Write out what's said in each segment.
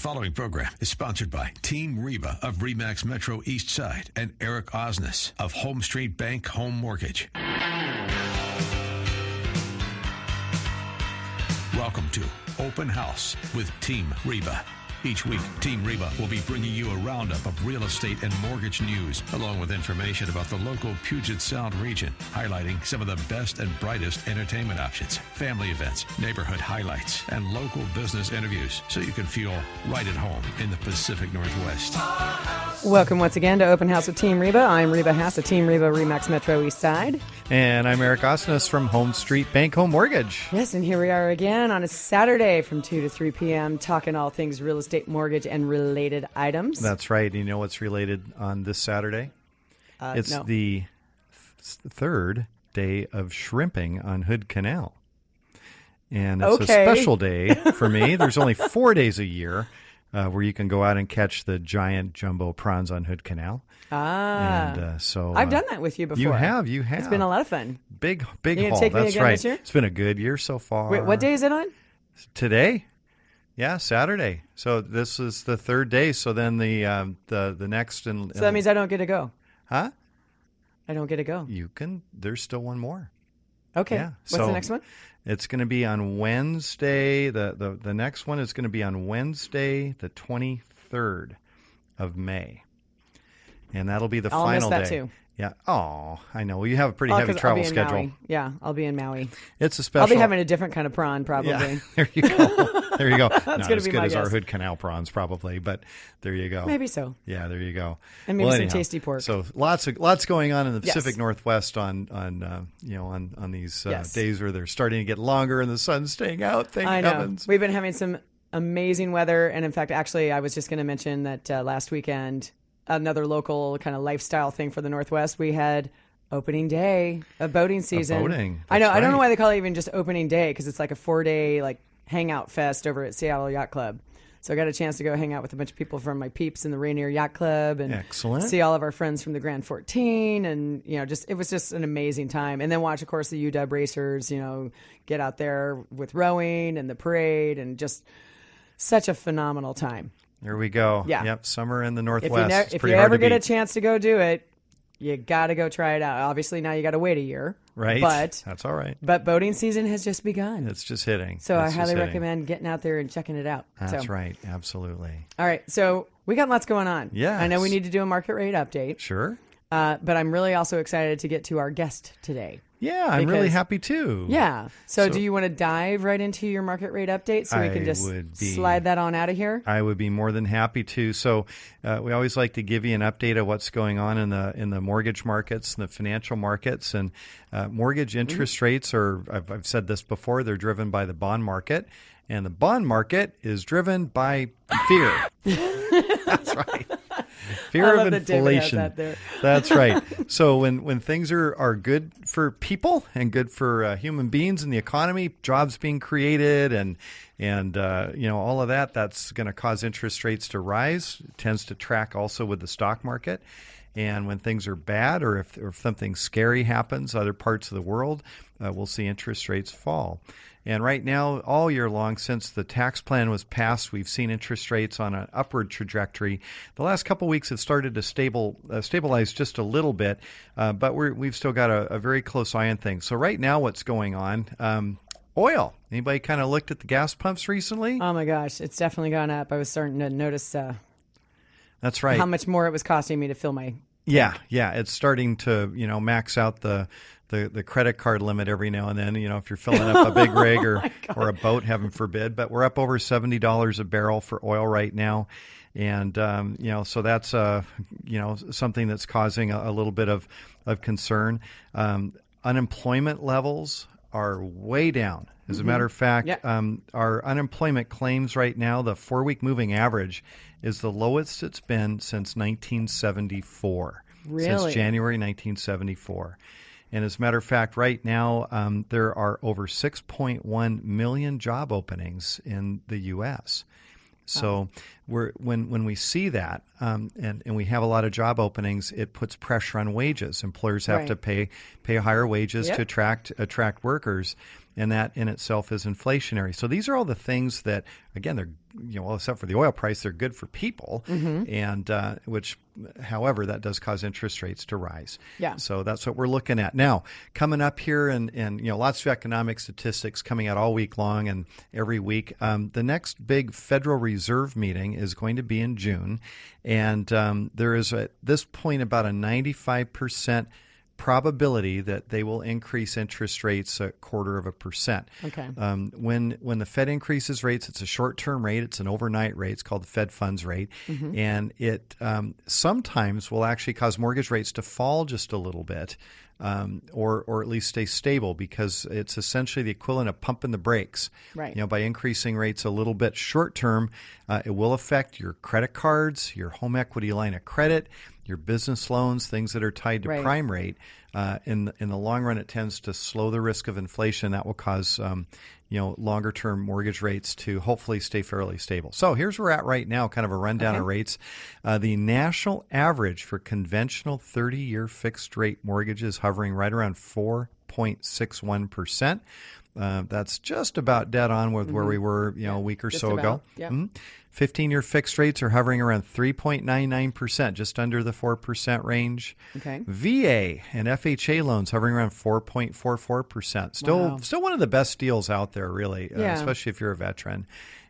following program is sponsored by Team Reba of Remax Metro East Side and Eric Osnes of HomeStreet Bank Home Mortgage. Welcome to Open House with Team Reba. Each week, Team Reba will be bringing you a roundup of real estate and mortgage news, along with information about the local Puget Sound region, highlighting some of the best and brightest entertainment options, family events, neighborhood highlights, and local business interviews, so you can feel right at home in the Pacific Northwest. Welcome once again to Open House with Team Reba. I'm Reba Haas of Team Reba Remax Metro East Side. And I'm Eric Osnes from HomeStreet Bank Home Mortgage. Yes, and here we are again on a Saturday from 2 to 3 p.m. talking all things real estate, mortgage, and related items. That's right. You know what's related on this Saturday? Uh, it's no. the th- third day of shrimping on Hood Canal. And it's Okay. a special day for me. There's only four days a year uh, where you can go out and catch the giant jumbo prawns on Hood Canal. Ah. and uh, so I've uh, done that with you before. You have, you have. It's been a lot of fun. big, big haul. take me That's again right. this year? It's been a good year so far. Wait, what day is it on? today yeah saturday so this is the third day so then the um, the the next and So that means I don't get to go. huh I don't get to go. you can there's still one more Okay. yeah What's so the next one? it's going to be on wednesday the, the the next one is going to be on wednesday the 23rd of may and that'll be the I'll miss final that day too. yeah oh i know well, you have a pretty Oh, heavy travel schedule Maui. Yeah, I'll be in Maui. it's a special I'll be having a different kind of prawn probably. yeah, there you go. There you go. Not gonna as be good my as our. Hood Canal prawns, probably, but there you go. Maybe so. Yeah, there you go. And maybe Well, some anyhow, tasty pork. So lots of lots going on in the Yes. Pacific Northwest on on uh, you know on on these uh, Yes. days where they're starting to get longer and the sun's staying out. Thank I know. heavens. We've been having some amazing weather. And in fact, actually, I was just going to mention that uh, last weekend, another local kind of lifestyle thing for the Northwest, we had opening day of boating season. boating, I know. that's I don't know why they call it even just opening day because it's like a four day like hangout fest over at Seattle Yacht Club. So I got a chance to go hang out with a bunch of people from my peeps in the Rainier Yacht Club and Excellent. see all of our friends from the Grand 14 and you know just it was just an amazing time and then watch of course the UW racers you know get out there with rowing and the parade and just such a phenomenal time. There we go. Yeah. Yep. Summer in the If Northwest. you, ne- if you ever get a chance to go do it, you got to go try it out. Obviously now you got to wait a year. right? But that's all right. but boating season has just begun. It's just hitting. so I It's just highly recommend getting out there and checking it out. That's so, right. Absolutely. All right. So we got lots going on. Yeah. I know we need to do a market rate update, Sure. uh, but I'm really also excited to get to our guest today. Yeah, I'm really happy too. Yeah. So, So- do you want to dive right into your market rate update so we I can just be- slide that on out of here? I would be more than happy to. So, uh, we always like to give you an update of what's going on in the in the mortgage markets and the financial markets. And uh, mortgage Mm-hmm. interest rates are. I've, I've said this before. They're driven by the bond market, and the bond market is driven by fear. That's right. Fear of love that David has inflation. that there. That's right. So when when things are are good for people and good for uh, human beings and the economy, jobs being created and and uh, you know all of that, that's going to cause interest rates to rise. It tends to track also with the stock market. And when things are bad, or if, or if something scary happens, other parts of the world, uh, we'll see interest rates fall. And right now, all year long, since the tax plan was passed, we've seen interest rates on an upward trajectory. The last couple weeks have started to stable uh, stabilize just a little bit, uh, but we're, we've still got a, a very close eye on things. So right now, what's going on? Um, oil. Anybody kind of looked at the gas pumps recently? Oh my gosh, it's definitely gone up. I was starting to notice uh, That's right. how much more it was costing me to fill my. Yeah, yeah, it's starting to you know max out the the, the credit card limit every now and then. You know, if you're filling up a big rig or or a boat, heaven forbid. But we're up over seventy dollars a barrel for oil right now, and um, you know, so that's uh you know something that's causing a, a little bit of of concern. Um, unemployment levels are way down. As a matter of fact, Yeah. um, our unemployment claims right now, the four week moving average is the lowest it's been since 1974. Really? Since January 1974. And as a matter of fact, right now, um, there are over 6.1 million job openings in the U.S. So we're, when, when we see that um, and, and we have a lot of job openings, it puts pressure on wages. Employers have to pay pay higher wages Yep. to attract attract workers. And that in itself is inflationary. So these are all the things that, again, they're you know, well, except for the oil price, they're good for people, Mm-hmm. and uh, which, however, that does cause interest rates to rise. Yeah. So that's what we're looking at now. Coming up here, and and you know, lots of economic statistics coming out all week long and every week. Um, the next big Federal Reserve meeting is going to be in June, and um, there is at this point about a ninety-five percent probability that they will increase interest rates a quarter of a percent. Okay. Um, when when the Fed increases rates, it's a short term rate. It's an overnight rate. It's called the Fed funds rate, and it um, sometimes will actually cause mortgage rates to fall just a little bit. Um, or, or at least stay stable because it's essentially the equivalent of pumping the brakes. Right. You know, by increasing rates a little bit short term, uh, it will affect your credit cards, your home equity line of credit, your business loans, things that are tied to Right. prime rate. Uh, in the, in the long run, it tends to slow the risk of inflation. That will cause um, you know longer term mortgage rates to hopefully stay fairly stable. So here's where we're at right now, kind of a rundown of rates. Uh, the national average for conventional 30 year fixed rate mortgages hovering right around 4.61 percent. Uh, that's just about dead on with where we were, you know, a week or Mm-hmm. just so ago. about, yep. Mhm. 15 year fixed rates are hovering around 3.99%, just under the 4% range. Okay. VA and FHA loans hovering around 4.44%. Still Wow. still one of the best deals out there, really, uh, especially if you're a veteran.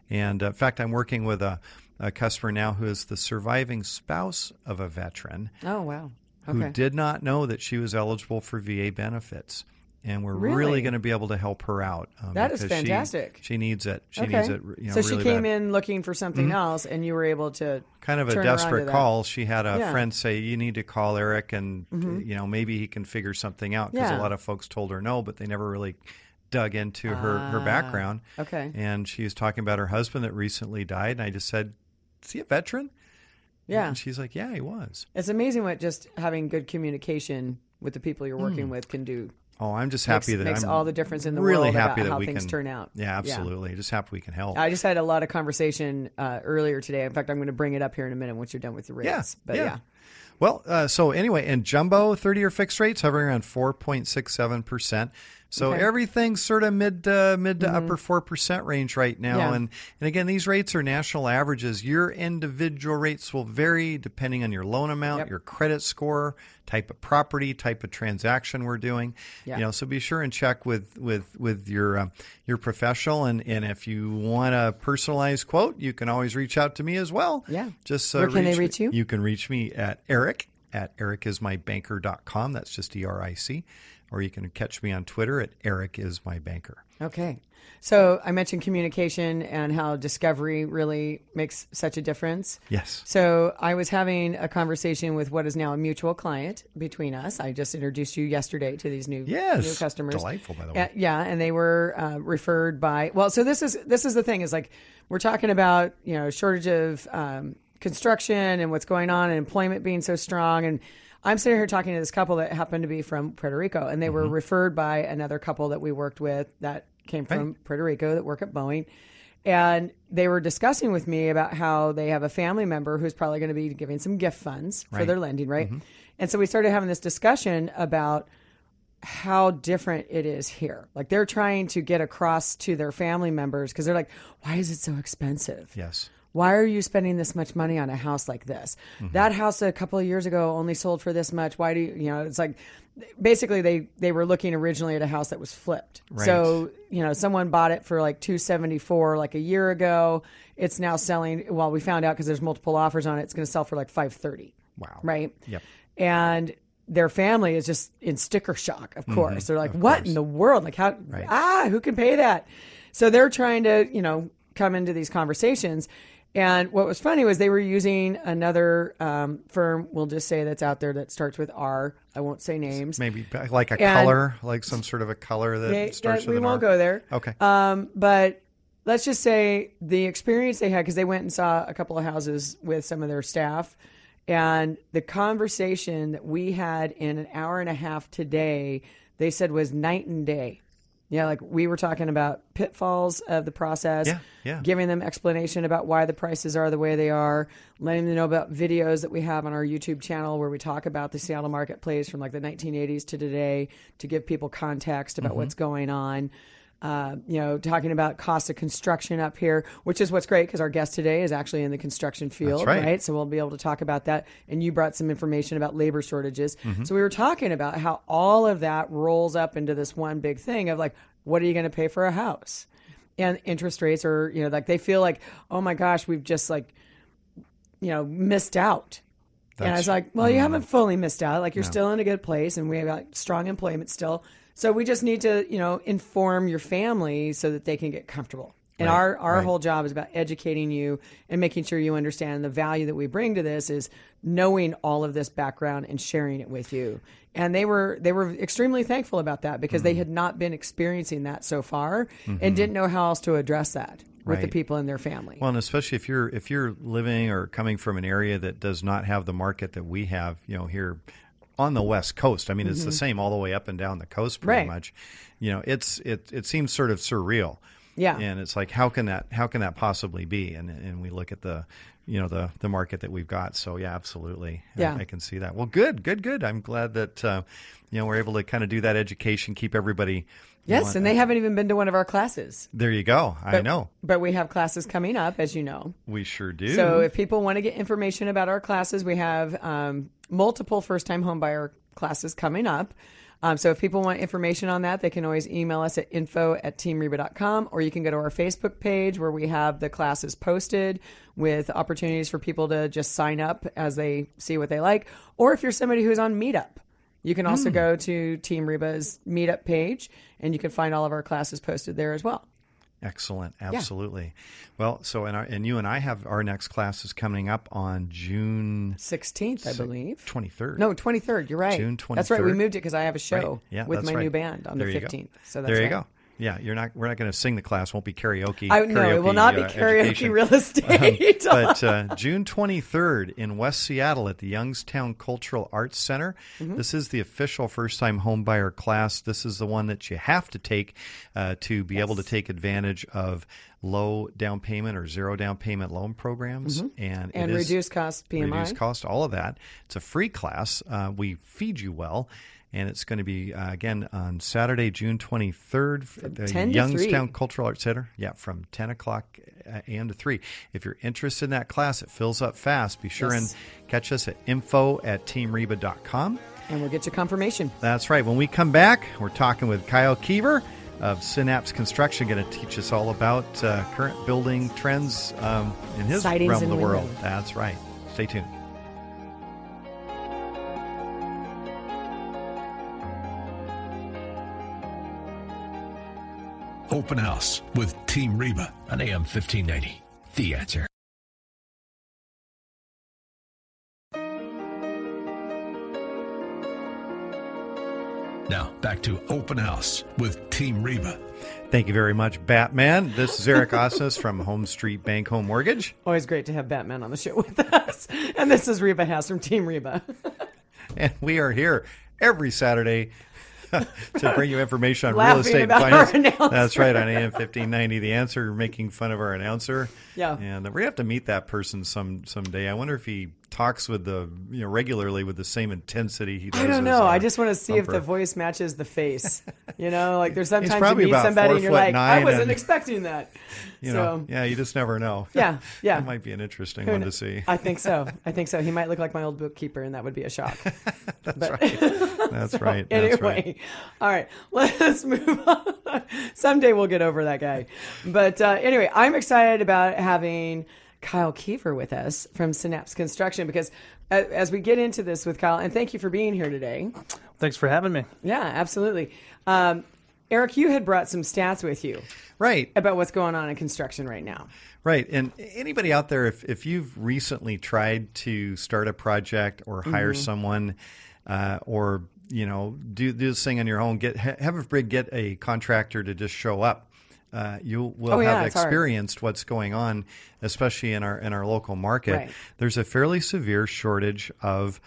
And uh, in fact, I'm working with a, a customer now who is the surviving spouse of a veteran Oh wow. Okay. who did not know that she was eligible for VA benefits. And we're really, Really? going to be able to help her out. Um, That is because she- fantastic. She, needs it. She okay. needs it. You know, so she really came bad. Mm-hmm. in looking for something else, and you were able to kind of a desperate call. She had a Yeah. Mm-hmm. friend say, "You need to call Eric, and you know maybe he can figure something out." Because Yeah. a lot of folks told her no, but they never really dug into her her background. Ah, okay. And she was talking about her husband that recently died, and I just said, "Is he a veteran?" Yeah. And she's like, "Yeah, he was." It's amazing what just having good communication with the people you're working Mm. with can do. Oh, I'm just Makes, happy that makes I'm all the difference in the really world happy about that how we things can turn out. Yeah, absolutely. Just happy we can help. I just had a lot of conversation uh, earlier today. In fact, I'm going to bring it up here in a minute once you're done with the rates. Yeah, but yeah. yeah. Well, uh, so anyway, and jumbo 30 year fixed rates hovering around 4.67%. So Okay. Mm-hmm. everything's sort of mid uh, mid to upper 4% range right now. Yeah. And, and again, these rates are national averages. Your individual rates will vary depending on your loan amount, Yep. your credit score, type of property, type of transaction we're doing. Yeah. You know, so be sure and check with with with your uh, your professional. And, and if you want a personalized quote, you can always reach out to me as well. Yeah. Just uh, Where can they reach you? You can reach me at Eric at ericismybanker.com. That's just E R I C. Or you can catch me on Twitter at Eric is my banker. Okay. So I mentioned communication and how discovery really makes such a difference. Yes. So I was having a conversation with what is now a mutual client between us. I just introduced you yesterday to these new Yes. new customers. Delightful, by the Uh, way. yeah, and they were uh, referred by. Well, so this is this is the thing is like we're talking about you know shortage of um, construction and what's going on and employment being so strong and. I'm sitting here talking to this couple that happened to be from Puerto Rico, and they were Mm-hmm. referred by another couple that we worked with that came from Puerto Rico that work at Boeing. And they were discussing with me about how they have a family member who's probably going to be giving some gift funds for their lending, right? Mm-hmm. And so we started having this discussion about how different it is here. Like they're trying to get across to their family members because they're like, why is it so expensive? Yes. Why are you spending this much money on a house like this? Mm-hmm. That house a couple of years ago only sold for this much. Why do you, you know, it's like basically they they were looking originally at a house that was flipped. Right. So, you know, someone bought it for like 274 like a year ago. It's now selling well, we found out because there's multiple offers on it, it's going to sell for like 530. Wow. Right? Yep. and their family is just in sticker shock of course they're like what in the world like how ah who can pay that so they're trying to you know come into these conversations and what was funny was they were using another um, firm we'll just say that's out there that starts with r i won't say names Maybe like a And- color, like some sort of a color that They- starts that- with we won't R. go there Okay. um, but let's just say the experience they had because they went and saw a couple of houses with some of their staff, and the conversation that we had in an hour and a half today, they said was night and day. Yeah, like we were talking about pitfalls of the process, Yeah, yeah. giving them explanation about why the prices are the way they are, letting them know about videos that we have on our YouTube channel where we talk about the Seattle marketplace from like the 1980s to today to give people context Mm-hmm. about what's going on. Uh, you know, talking about cost of construction up here, which is what's great because our guest today is actually in the construction field, right. So we'll be able to talk about that. And you brought some information about labor shortages. Mm-hmm. So we were talking about how all of that rolls up into this one big thing of like, what are you going to pay for a house? And interest rates are, you know, like they feel like, oh my gosh, we've just like, you know, missed out. and I was like, well, you haven't fully missed out. Like you're still in a good place and we have like, strong employment still. So we just need to, you know, inform your family so that they can get comfortable. And Right, our, our right. whole job is about educating you and making sure you understand the value that we bring to this is knowing all of this background and sharing it with you. And they were they were extremely thankful about that because Mm-hmm. they had not been experiencing that so far and didn't know how else to address that with the people in their family. Well, and especially if you're if you're living or coming from an area that does not have the market that we have, you know, here on the West Coast. I mean, it's the same all the way up and down the coast, pretty Mm-hmm. Right. much. You know, it's it it seems sort of surreal. Yeah. and it's like how can that how can that possibly be? And and we look at the you know the the market that we've got. So yeah, absolutely. I- Yeah. I, can see that. Well, good, good, good. I'm glad that uh, you know we're able to kind of do that education, keep everybody. Yes, and they haven't even been to one of our classes. There you go. I But- know. But we have classes coming up, as you know. We sure do. So if people want to get information about our classes, we have um, multiple first time homebuyer classes coming up. Um, so if people want information on that, they can always email us at info at teamreba.com or you can go to our Facebook page where we have the classes posted with opportunities for people to just sign up as they see what they like. Or if you're somebody who's on Meetup, you can also go to Team Reba's Meetup page and you can find all of our classes posted there as well. Excellent, absolutely. Well, so and our, and you and I have our next class is coming up on June 16th, I believe. twenty third. No, 23rd. You're right. June twenty third. That's right. We moved it because I have a show yeah, with my right. new band on There the 15th. So that's there you right. go. Yeah, you're not. We're not going to sing the class. Won't be karaoke. I no, it will karaoke, not be uh, karaoke education. real estate. but uh, June 23rd in West Seattle at the Youngstown Cultural Arts Center. Mm-hmm. This is the official first time homebuyer class. This is the one that you have to take uh, to be able to take advantage of low down payment or zero down payment loan programs. And, Mm-hmm. and it is reduced cost PMI. reduced cost, all of that. It's a free class. Uh, we feed you well. And it's going to be, uh, again, on Saturday, June 23rd at the Youngstown 3. Cultural Arts Center. Yeah, from 10 o'clock uh, a.m. to 3. If you're interested in that class, it fills up fast. Be sure Yes. and catch us at info at teamreba.com. and we'll get your confirmation. That's right. When we come back, we're talking with Kyle Keever of Synapse Construction, going to teach us all about uh, current building trends um, in his Sidings realm of the world. That's right. Stay tuned. Open House with Team Reba on AM 1590. The answer. Now, back to Open House with Team Reba. Thank you very much, Batman. This is Eric Osnes from HomeStreet Bank Home Mortgage. Always great to have Batman on the show with us. And this is Reba Haas from Team Reba. And we are here every Saturday to bring you information on real estate and about our finance. That's right, on AM 1590. The answer, making fun of our announcer. Yeah. And to have to meet that person some someday. I wonder if he talks with the, you know, regularly with the same intensity he does. I don't know. I just want to see if the voice matches the face. You know, like there's sometimes you meet somebody and you're like, I wasn't and- expecting that. You so, know, yeah, you just never know. Yeah, yeah. that might be an interesting who one to see. I think so. I think so. He might look like my old bookkeeper, and that would be a shock. That's right. That's right. That's anyway, right. all right, let's move on. Someday we'll get over that guy. But uh, anyway, I'm excited about having Kyle Keever with us from Synapse Construction because uh, as we get into this with Kyle, and thank you for being here today. Thanks for having me. Yeah, absolutely. Um, Eric, you had brought some stats with you Right. about what's going on in construction right now. Right. And anybody out there, if, if you've recently tried to start a project or hire Mm-hmm. someone uh, or, you know, do, do this thing on your own, get have a brig get a contractor to just show up. Uh, you will Oh, yeah, have it's hard. experienced what's going on, especially in our in our local market. Right. There's a fairly severe shortage of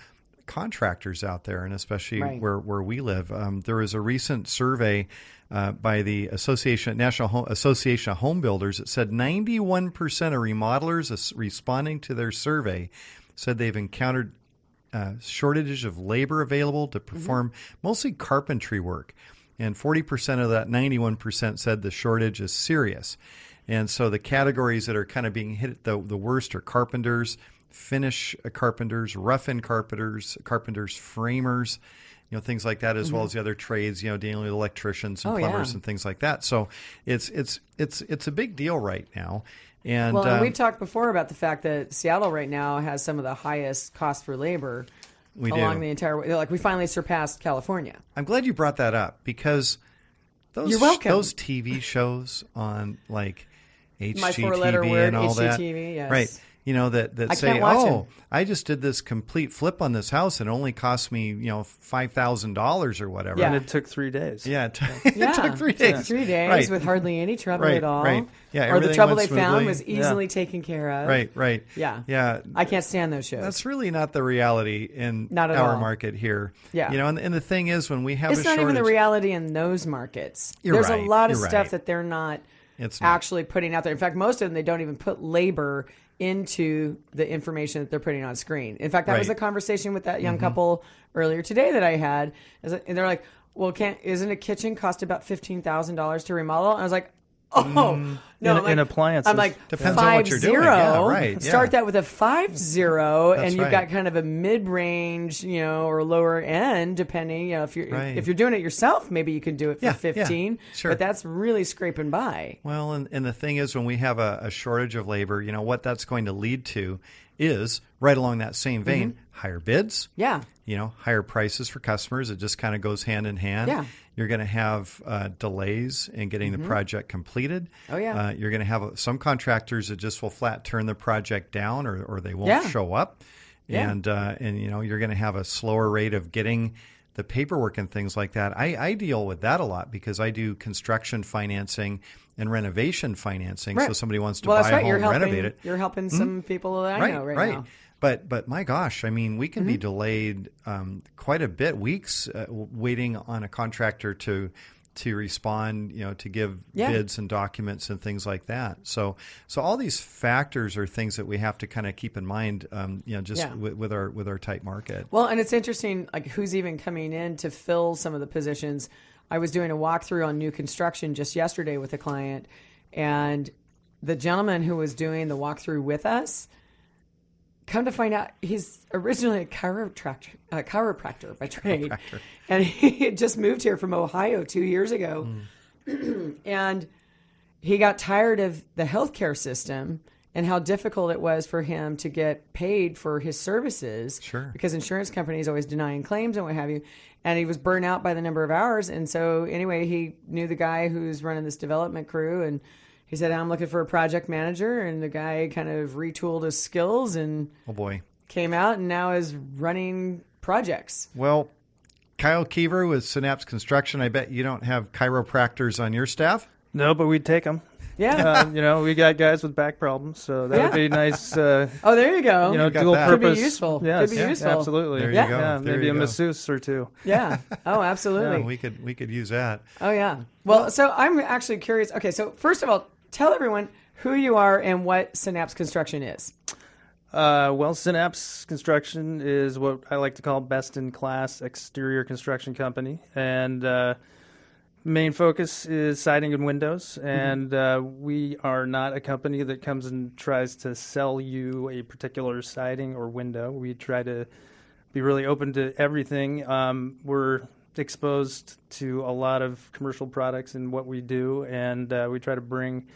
contractors out there, and especially Right. where where we live. Um, there was a recent survey uh, by the Association National Home, Association of Home Builders that said 91 percent of remodelers responding to their survey said they've encountered uh, shortages of labor available to perform mostly carpentry work. And 40% of that 91% said the shortage is serious. And so the categories that are kind of being hit the, the worst are carpenters, finish carpenters, rough in carpenters, carpenters, framers, you know, things like that, as well as the other trades, you know, dealing with electricians and Oh, plumbers yeah. and things like that. So it's it's it's it's a big deal right now. And, Well, and um, we've talked before about the fact that Seattle right now has some of the highest cost for labor we along do. the entire way. Like we finally surpassed California. I'm glad you brought that up because those You're welcome. those TV shows on like HGTV four-letter word, and all that, HGTV, yes. right? You know that that I say, "Oh, them. I just did this complete flip on this house and it only cost me you know five thousand dollars or whatever." Yeah. And it took three days. yeah, it, took- Yeah, it took three it took days. three days right. with hardly any trouble Right, at all. right. Yeah, or the trouble went they found smoothly. was Yeah. easily taken care of. right, right. Yeah. yeah. I can't stand those shows. That's really not the reality in Not at our all. market here. Yeah. you know, and, and the thing is, when we have it's a not shortage, even the reality in those markets. You're There's right, a lot of you're stuff right. that they're not It's not. actually putting out there. In fact, most of them they don't even put labor into the information that they're putting on screen. In fact, that was Right. Mm-hmm. a conversation with that young couple earlier today that I had. And they're like, "Well, can't isn't a kitchen cost about fifteen thousand dollars to remodel?" And I was like. Oh no! In- like, in appliances. I'm like Depends on what you're doing. Yeah, right, yeah. Start that with a five zero, That's and you've right. got kind of a mid range, you know, or lower end, depending. You know, if you're Right. if you're doing it yourself, maybe you can do it for Yeah, yeah, fifteen. sure. But that's really scraping by. Well, and, and the thing is, when we have a, a shortage of labor, you know, what that's going to lead to is right along that same vein, Mm-hmm. higher bids, Yeah. you know, higher prices for customers. It just kind of goes hand in hand. Yeah. You're going to have uh, delays in getting the project completed. Oh, yeah. Uh, you're going to have some contractors that just will flat turn the project down or, or they won't Yeah. show up. Yeah. And, uh, and, you know, you're going to have a slower rate of getting the paperwork and things like that. I, I deal with that a lot because I do construction financing and renovation financing. So somebody wants to well, buy a right. home, helping. renovate it. You're helping some people that I right, know right, right. now. Mm-hmm. But but my gosh, I mean, we can be delayed um, quite a bit, weeks uh, waiting on a contractor to to respond, you know, to give Yeah. bids and documents and things like that. So so all these factors are things that we have to kind of keep in mind, um, you know, just Yeah. with, with our with our tight market. Well, and it's interesting, like who's even coming in to fill some of the positions. I was doing a walkthrough on new construction just yesterday with a client, and the gentleman who was doing the walkthrough with us, come to find out, he's originally a chiropractor, a chiropractor by trade, and he had just moved here from Ohio two years ago, mm. and he got tired of the healthcare system and how difficult it was for him to get paid for his services. Sure. Because insurance companies always denying claims and what have you. And he was burnt out by the number of hours. And so, anyway, he knew the guy who's running this development crew. And he said, I'm looking for a project manager. And the guy kind of retooled his skills and Oh boy. came out and now is running projects. Well, Kyle Keever with Synapse Construction. I bet you don't have chiropractors on your staff. No, but we'd take them. Yeah. Uh, you know, we got guys with back problems, so that Yeah. would be nice. Uh, oh, there you go. you know, got dual that. Could be purpose. useful. Could Yes, be yeah, useful. Absolutely. There you Yeah. go. Yeah, There maybe you a go. masseuse or two. yeah. Oh, absolutely. Yeah, we could we could use that. Oh yeah. Well, so I'm actually curious. Okay, so first of all, tell everyone who you are and what Synapse Construction is. Uh, well, Synapse Construction is what I like to call best in class exterior construction company, and uh, main focus is siding and windows. And uh, we are not a company that comes and tries to sell you a particular siding or window. We try to be really open to everything. Um, we're exposed to a lot of commercial products and what we do, and uh, we try to bring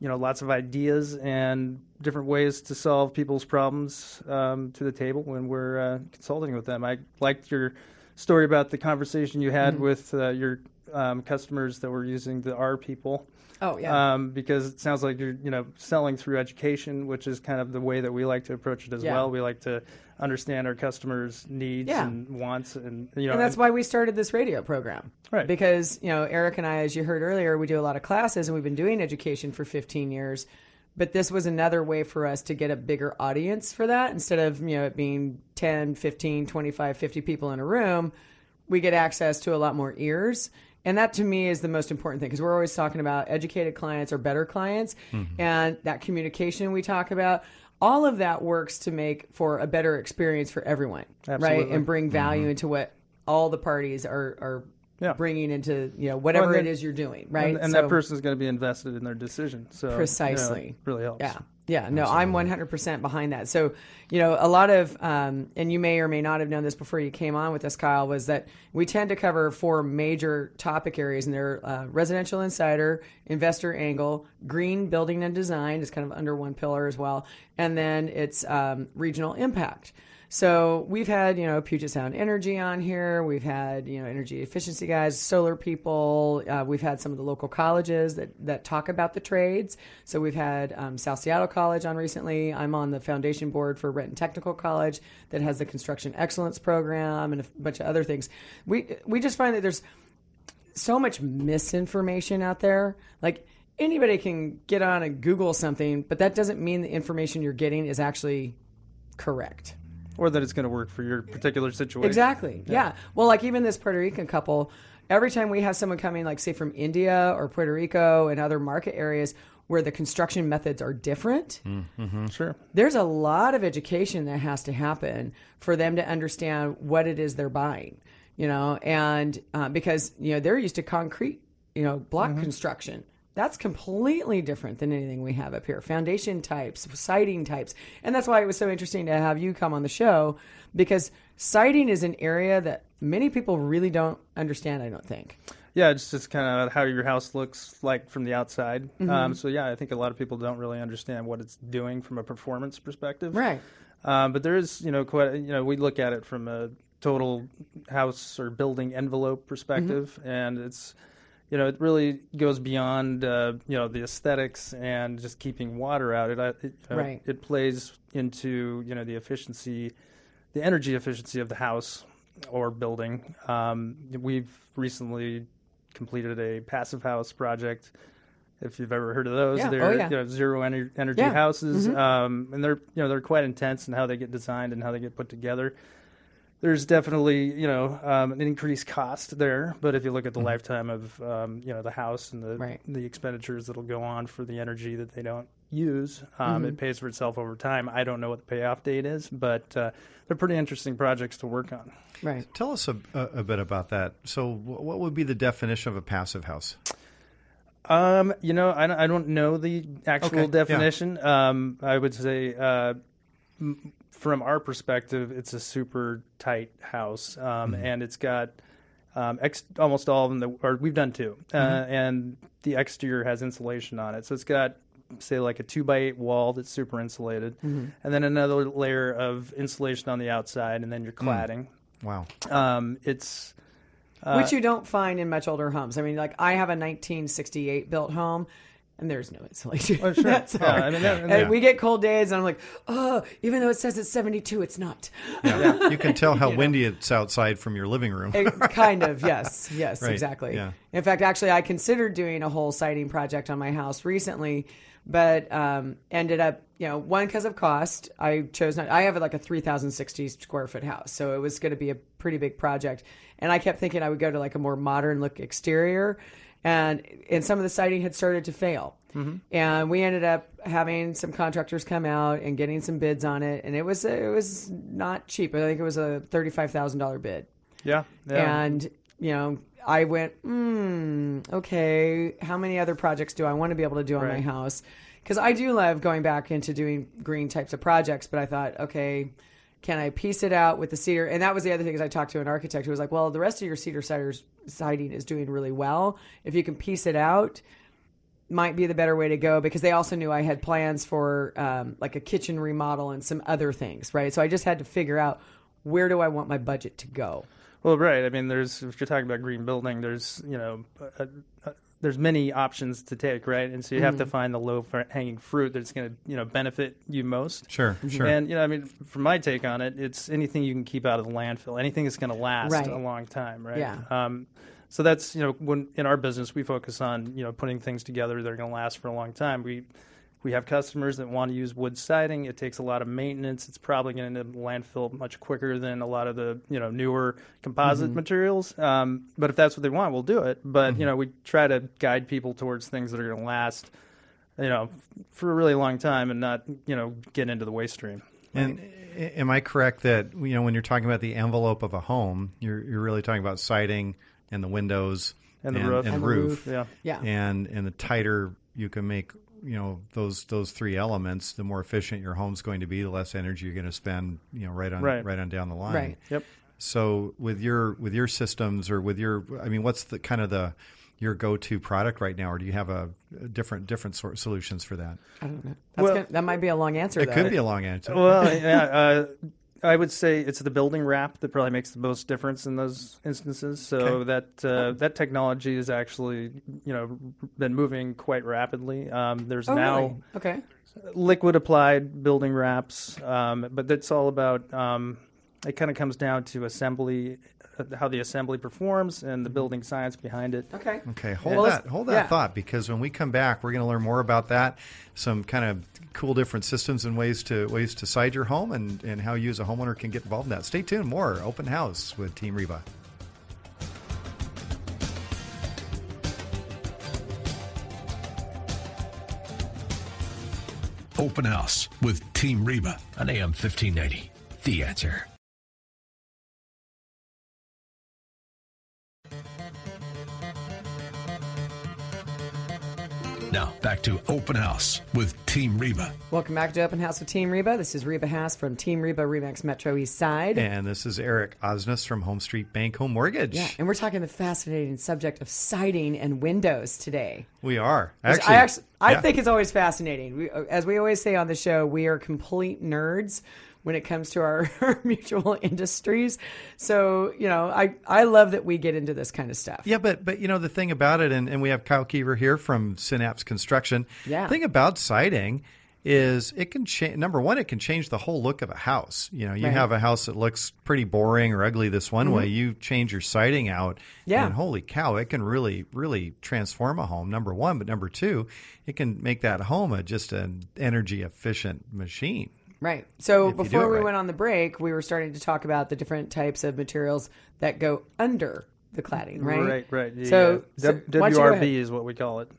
you know lots of ideas and different ways to solve people's problems um, to the table when we're uh, consulting with them. I liked your story about the conversation you had with uh, your um, customers that were using the R people. Oh yeah. Um, because it sounds like you're, you know, selling through education, which is kind of the way that we like to approach it as Yeah. well. We like to understand our customers' needs Yeah. and wants, and you know, and that's and- why we started this radio program. Right. Because, you know, Eric and I, as you heard earlier, we do a lot of classes and we've been doing education for 15 years. But this was another way for us to get a bigger audience for that. Instead of, you know, it being 10, 15, 25, 50 people in a room, we get access to a lot more ears. And that to me is the most important thing because we're always talking about educated clients or better clients mm-hmm. and that communication we talk about. All of that works to make for a better experience for everyone, right? And bring value mm-hmm. into what all the parties are, are Yeah. bringing into you know whatever then- it is you're doing, right? And, and So- that person is going to be invested in their decision. So Precisely. really helps. Yeah. Yeah, no, I'm 100% behind that. So, you know, a lot of, um, and you may or may not have known this before you came on with us, Kyle, was that we tend to cover four major topic areas, and they're uh, residential insider, investor angle, green building and design is kind of under one pillar as well, and then it's um, regional impact. So we've had, you know, Puget Sound Energy on here. We've had, you know, energy efficiency guys, solar people. Uh, we've had some of the local colleges that, that talk about the trades. So we've had um, South Seattle College on recently. I'm on the foundation board for Renton Technical College that has the construction excellence program and a bunch of other things. We we just find that there's so much misinformation out there. Like anybody can get on and Google something, but that doesn't mean the information you're getting is actually correct. Or that it's going to work for your particular situation. Exactly. Yeah. Well, like even this Puerto Rican couple, every time we have someone coming, like say from India or Puerto Rico and other market areas where the construction methods are different, Sure. there's a lot of education that has to happen for them to understand what it is they're buying. You know, and uh, because you know they're used to concrete, you know, block construction. That's completely different than anything we have up here. Foundation types, siding types. And that's why it was so interesting to have you come on the show because siding is an area that many people really don't understand, I don't think. Yeah, it's just kind of how your house looks like from the outside. Mm-hmm. Um, so yeah, I think a lot of people don't really understand what it's doing from a performance perspective. Right. Um, but there is, you know, quite, you know, we look at it from a total house or building envelope perspective, Mm-hmm. and it's, you know, it really goes beyond, uh, you know, the aesthetics and just keeping water out. It, uh, it, know, Right. it plays into, you know, the efficiency, the energy efficiency of the house or building. Um, we've recently completed a passive house project. If you've ever heard of those, Yeah. they're Oh, yeah. you know, zero ener- energy Yeah. houses, um, and they're you know they're quite intense in how they get designed and how they get put together. There's definitely you know um, an increased cost there, but if you look at the lifetime of um, you know the house and the Right. the expenditures that'll go on for the energy that they don't use, um, it pays for itself over time. I don't know what the payoff date is, but uh, they're pretty interesting projects to work on. Right. Tell us a, a, a bit about that. So, what would be the definition of a passive house? Um, you know, I don't, I don't know the actual Okay, yeah. definition. Um, I would say, uh, m- from our perspective, it's a super tight house, um, Mm-hmm. and it's got um, ex- almost all of them. That, or we've done two, uh, Mm-hmm. and the exterior has insulation on it, so it's got say like a two by eight wall that's super insulated, Mm-hmm. and then another layer of insulation on the outside, and then your Hmm. cladding. Wow. Um, it's Which you don't find in much older homes. I mean, like I have a 1968 built home. And there's no insulation. Oh, sure. That's Yeah, all. I mean, that- and yeah. we get cold days, and I'm like, oh, even though it says it's 72, it's not. Yeah. You can tell how windy it's outside from your living room. It- kind of, yes, yes, Right, exactly. yeah. In fact, actually, I considered doing a whole siding project on my house recently, but um, ended up, you know, one because of cost. I chose not. I have like a 3,060 square foot house, so it was going to be a pretty big project, and I kept thinking I would go to like a more modern look exterior, and and some of the siding had started to fail. And we ended up having some contractors come out and getting some bids on it, and it was it was not cheap. I think it was a thirty five thousand dollar bid. yeah, yeah. And, you know, I went, hmm, okay, how many other projects do I want to be able to do on my house? Because I do love going back into doing green types of projects, but I thought, okay, can I piece it out with the cedar? And that was the other thing is I talked to an architect who was like, well, the rest of your cedar siding is doing really well. If you can piece it out, might be the better way to go because they also knew I had plans for um, like a kitchen remodel and some other things, right? So I just had to figure out where do I want my budget to go. Well, right. I mean, there's if you're talking about green building, there's you know, uh, uh, there's many options to take, right? And so you have to find the low hanging fruit that's going to you know benefit you most. Sure, sure. And you know, I mean, from my take on it, it's anything you can keep out of the landfill, anything that's going to last Right. a long time, right? Yeah. Um, so that's you know, when in our business we focus on you know putting things together that are going to last for a long time. We we have customers that want to use wood siding. It takes a lot of maintenance. It's probably going to end up in landfill much quicker than a lot of the you know newer composite materials. Um, but if that's what they want, we'll do it. But you know, we try to guide people towards things that are going to last, you know, for a really long time and not you know get into the waste stream. And a- am I correct that you know when you're talking about the envelope of a home, you're you're really talking about siding, and the windows And the roof. and, And the roof. roof. Yeah. Yeah. And and the tighter you can make you know those those three elements, the more efficient your home's going to be, the less energy you're going to spend. You know, right on Right. right on down the line. Right. Yep. So with your with your systems or with your, I mean, what's the kind of the your go-to product right now, or do you have a, a different different sort of solutions for that? I don't know. That's Well- gonna, that might be a long answer. It though. could be a long answer. Well, yeah, uh, I would say it's the building wrap that probably makes the most difference in those instances. So Okay. that uh, that technology has actually, you know, been moving quite rapidly. Um, there's Oh, now really? Okay. liquid applied building wraps, um, but that's all about. Um, it kind of comes down to assembly, how the assembly performs, and the mm-hmm. building science behind it. Okay. Okay, hold Well, that hold that yeah. thought because when we come back, we're going to learn more about that, some kind of cool different systems and ways to ways to side your home and and how you as a homeowner can get involved in that. Stay tuned. More open house with Team Reba. Open House with Team Reba on AM 1590. The answer. Now, back to Open House with Team Reba. Welcome back to Open House with Team Reba. This is Reba Haas from Team Reba Remax Metro East Side. And this is Eric Osnes from HomeStreet Bank Home Mortgage. yeah, and we're talking the fascinating subject of siding and windows today. We are actually. I actually, I yeah. think it's always fascinating. We, uh, as we always say on the show, we are complete nerds when it comes to our, our mutual industries. So you know, I I love that we get into this kind of stuff. Yeah, but but you know the thing about it, and, and we have Kyle Keever here from Synapse Construction. Yeah. The thing about siding is it can change. Number one, it can change the whole look of a house. You know, you Right. Mm-hmm. have a house that looks pretty boring or ugly this one way. You change your siding out, Yeah. and holy cow, it can really really transform a home. Number one, but number two, it can make that home a just an energy efficient machine. Right. So If before we right. went on the break, we were starting to talk about the different types of materials that go under the cladding, right? Right, right. Yeah, So, yeah. so W- why don't you go WRB is what we call it,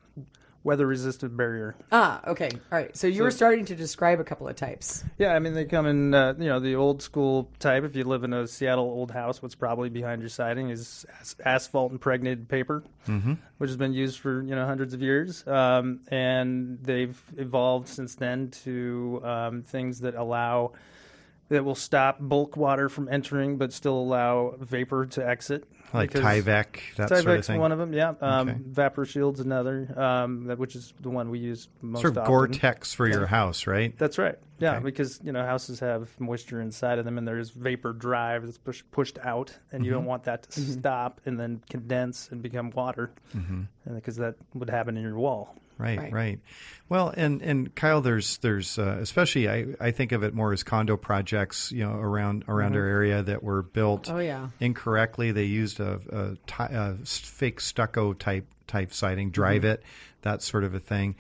weather-resistant barrier. Ah, okay. All right. So you were starting to describe a couple of types. Yeah, I mean they come in, uh, you know, the old school type. If you live in a Seattle old house, what's probably behind your siding is as- asphalt impregnated paper, mm-hmm. which has been used for you know hundreds of years, um, and they've evolved since then to um, things that allow that will stop bulk water from entering, but still allow vapor to exit. Like Tyvek, that sort of Tyvek's thing. one of them, yeah. Um, Okay. VaproShield's another, um, that, which is the one we use most sort of often. Gore-Tex for your house, right? That's right. Yeah, Okay. because you know houses have moisture inside of them, and there's vapor drive that's push, pushed out, and you don't Mm-hmm. want that to stop and then condense and become water, mm-hmm. because that would happen in your wall. Right, Right. right, Well, and and Kyle, there's there's uh, especially I, I think of it more as condo projects, you know, around around our area that were built Oh, yeah. incorrectly. They used a, fake stucco type type siding, Dryvit, that sort of a thing.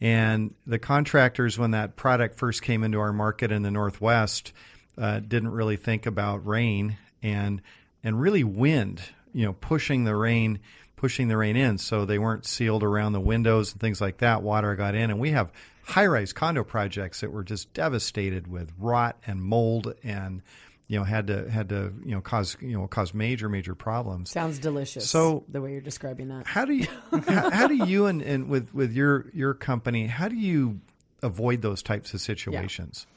And the contractors, when that product first came into our market in the Northwest, uh, didn't really think about rain and and really wind, you know, pushing the rain pushing the rain in. So they weren't sealed around the windows and things like that. Water got in, and we have high-rise condo projects that were just devastated with rot and mold and you know had to had to you know cause you know cause major major problems Sounds delicious. So- the way you're describing that. how do you how, how do you and, and with with your your company how do you avoid those types of situations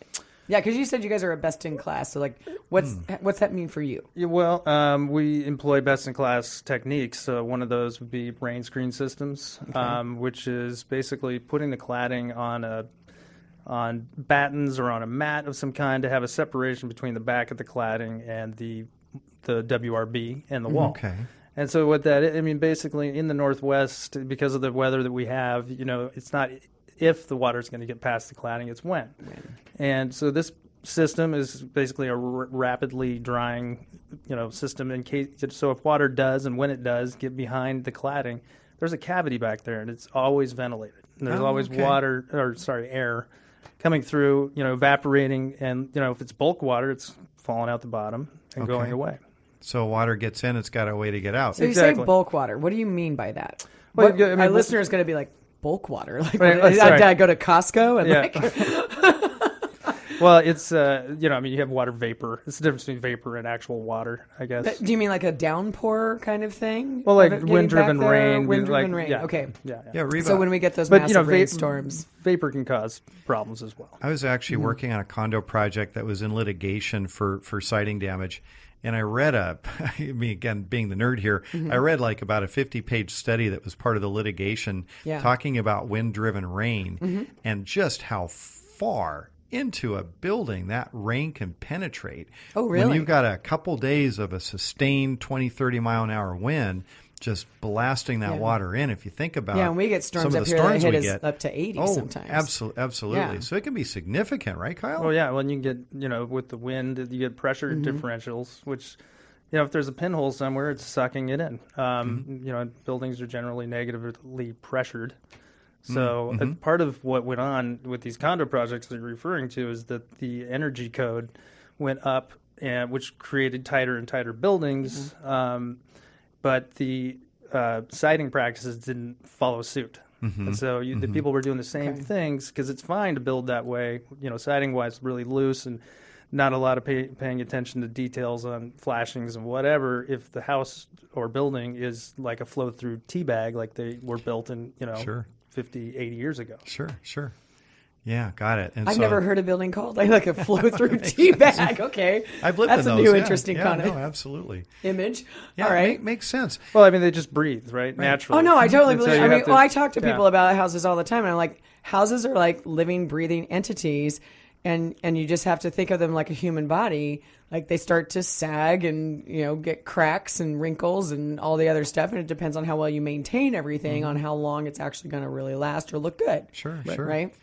Yeah, because you said you guys are a best in class. So like, what's Hmm. what's that mean for you? Yeah, well, um, we employ best in class techniques. So one of those would be rain screen systems, um, which is basically putting the cladding on a on battens or on a mat of some kind to have a separation between the back of the cladding and the the WRB and the wall. okay And so what that I mean basically in the northwest because of the weather that we have, you know, it's not if the water is going to get past the cladding, it's when. when. And so this system is basically a r- rapidly drying, you know, system in case so if water does and when it does get behind the cladding, there's a cavity back there and it's always ventilated. And there's Oh, always okay. water or sorry, air coming through, you know, evaporating and you know, if it's bulk water, it's falling out the bottom and Okay. going away. so water gets in it's got a way to get out So you say bulk water. What do you mean by that? Well, What- I mean, my listener is going to be like bulk water. Like, Right, what- uh, sorry. I go to Costco and Yeah. like Well, it's uh, you know, I mean, you have water vapor. It's the difference between vapor and actual water, I guess. Do you mean like a downpour kind of thing? Well, like Of it getting wind-driven rain, Wind-driven like- rain. yeah. Okay. yeah, yeah. Yeah, So when we get those But massive you know, va- rainstorms, vapor can cause problems as well. I was actually Mm-hmm. working on a condo project that was in litigation for for siding damage, and I read a, I mean, again, being the nerd here, Mm-hmm. I read like about a fifty page study that was part of the litigation, Yeah. Mm-hmm. talking about wind driven rain and just how far into a building that rain can penetrate. Oh, really? When you've got a couple days of a sustained 20, 30 mile an hour wind. Just blasting that Yeah. water in. If you think about it. yeah, and we get some storms of up the here that storms hit we us get, up to 80 oh, sometimes. absolutely, absolutely. Yeah. So it can be significant, right, Kyle? Well, yeah. When you get you know with the wind, you get pressure Mm-hmm. differentials, which you know if there's a pinhole somewhere, it's sucking it in. Um, Mm-hmm. You know, buildings are generally negatively pressured. So uh, mm-hmm. part of what went on with these condo projects that you're referring to is that the energy code went up, and which created tighter and tighter buildings. Mm-hmm. Um, but the uh, siding practices didn't follow suit. Mm-hmm. And so you, the people were doing the same Okay. things because it's fine to build that way, you know, siding wise, really loose and not a lot of pay, paying attention to details on flashings and whatever. If the house or building is like a flow through tea bag, like they were built in, you know, Sure. 50, 80 years ago. Sure, sure. Yeah, got it. And I've so, never heard a building called like, like a flow through tea bag. Okay. I've lived That's in a those. new yeah. interesting yeah, kind no, of absolutely. image. Yeah, All right. make, makes sense. Well, I mean, they just breathe, right? Naturally. Oh no, I totally And so believe. I mean, to- well, I talk to yeah. people about houses all the time, and I'm like, houses are like living, breathing entities, and and you just have to think of them like a human body. Like they start to sag and you know get cracks and wrinkles and all the other stuff, and it depends on how well you maintain everything, on how long it's actually going to really last or look good. Mm-hmm. Sure, Right- sure. Right.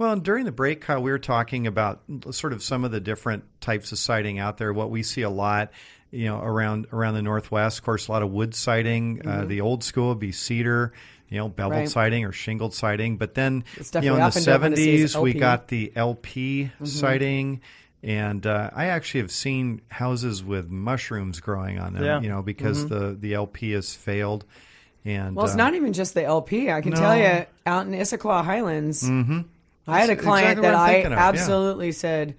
Well, during the break, Kyle, we were talking about sort of some of the different types of siding out there. What we see a lot, you know, around around the Northwest. Of course, a lot of wood siding. Uh, the old school would be cedar, you know, beveled Mm-hmm. Right. siding or shingled siding. But then, you know, in the often don't wanna see is seventies, we got the LP Mm-hmm. siding. And uh, I actually have seen houses with mushrooms growing on them, Yeah. you know, because the, the LP has failed. And Well, it's uh, not even just the LP. I can No. tell you, out in Issaquah Highlands, I had a client exactly that I of, yeah. absolutely said,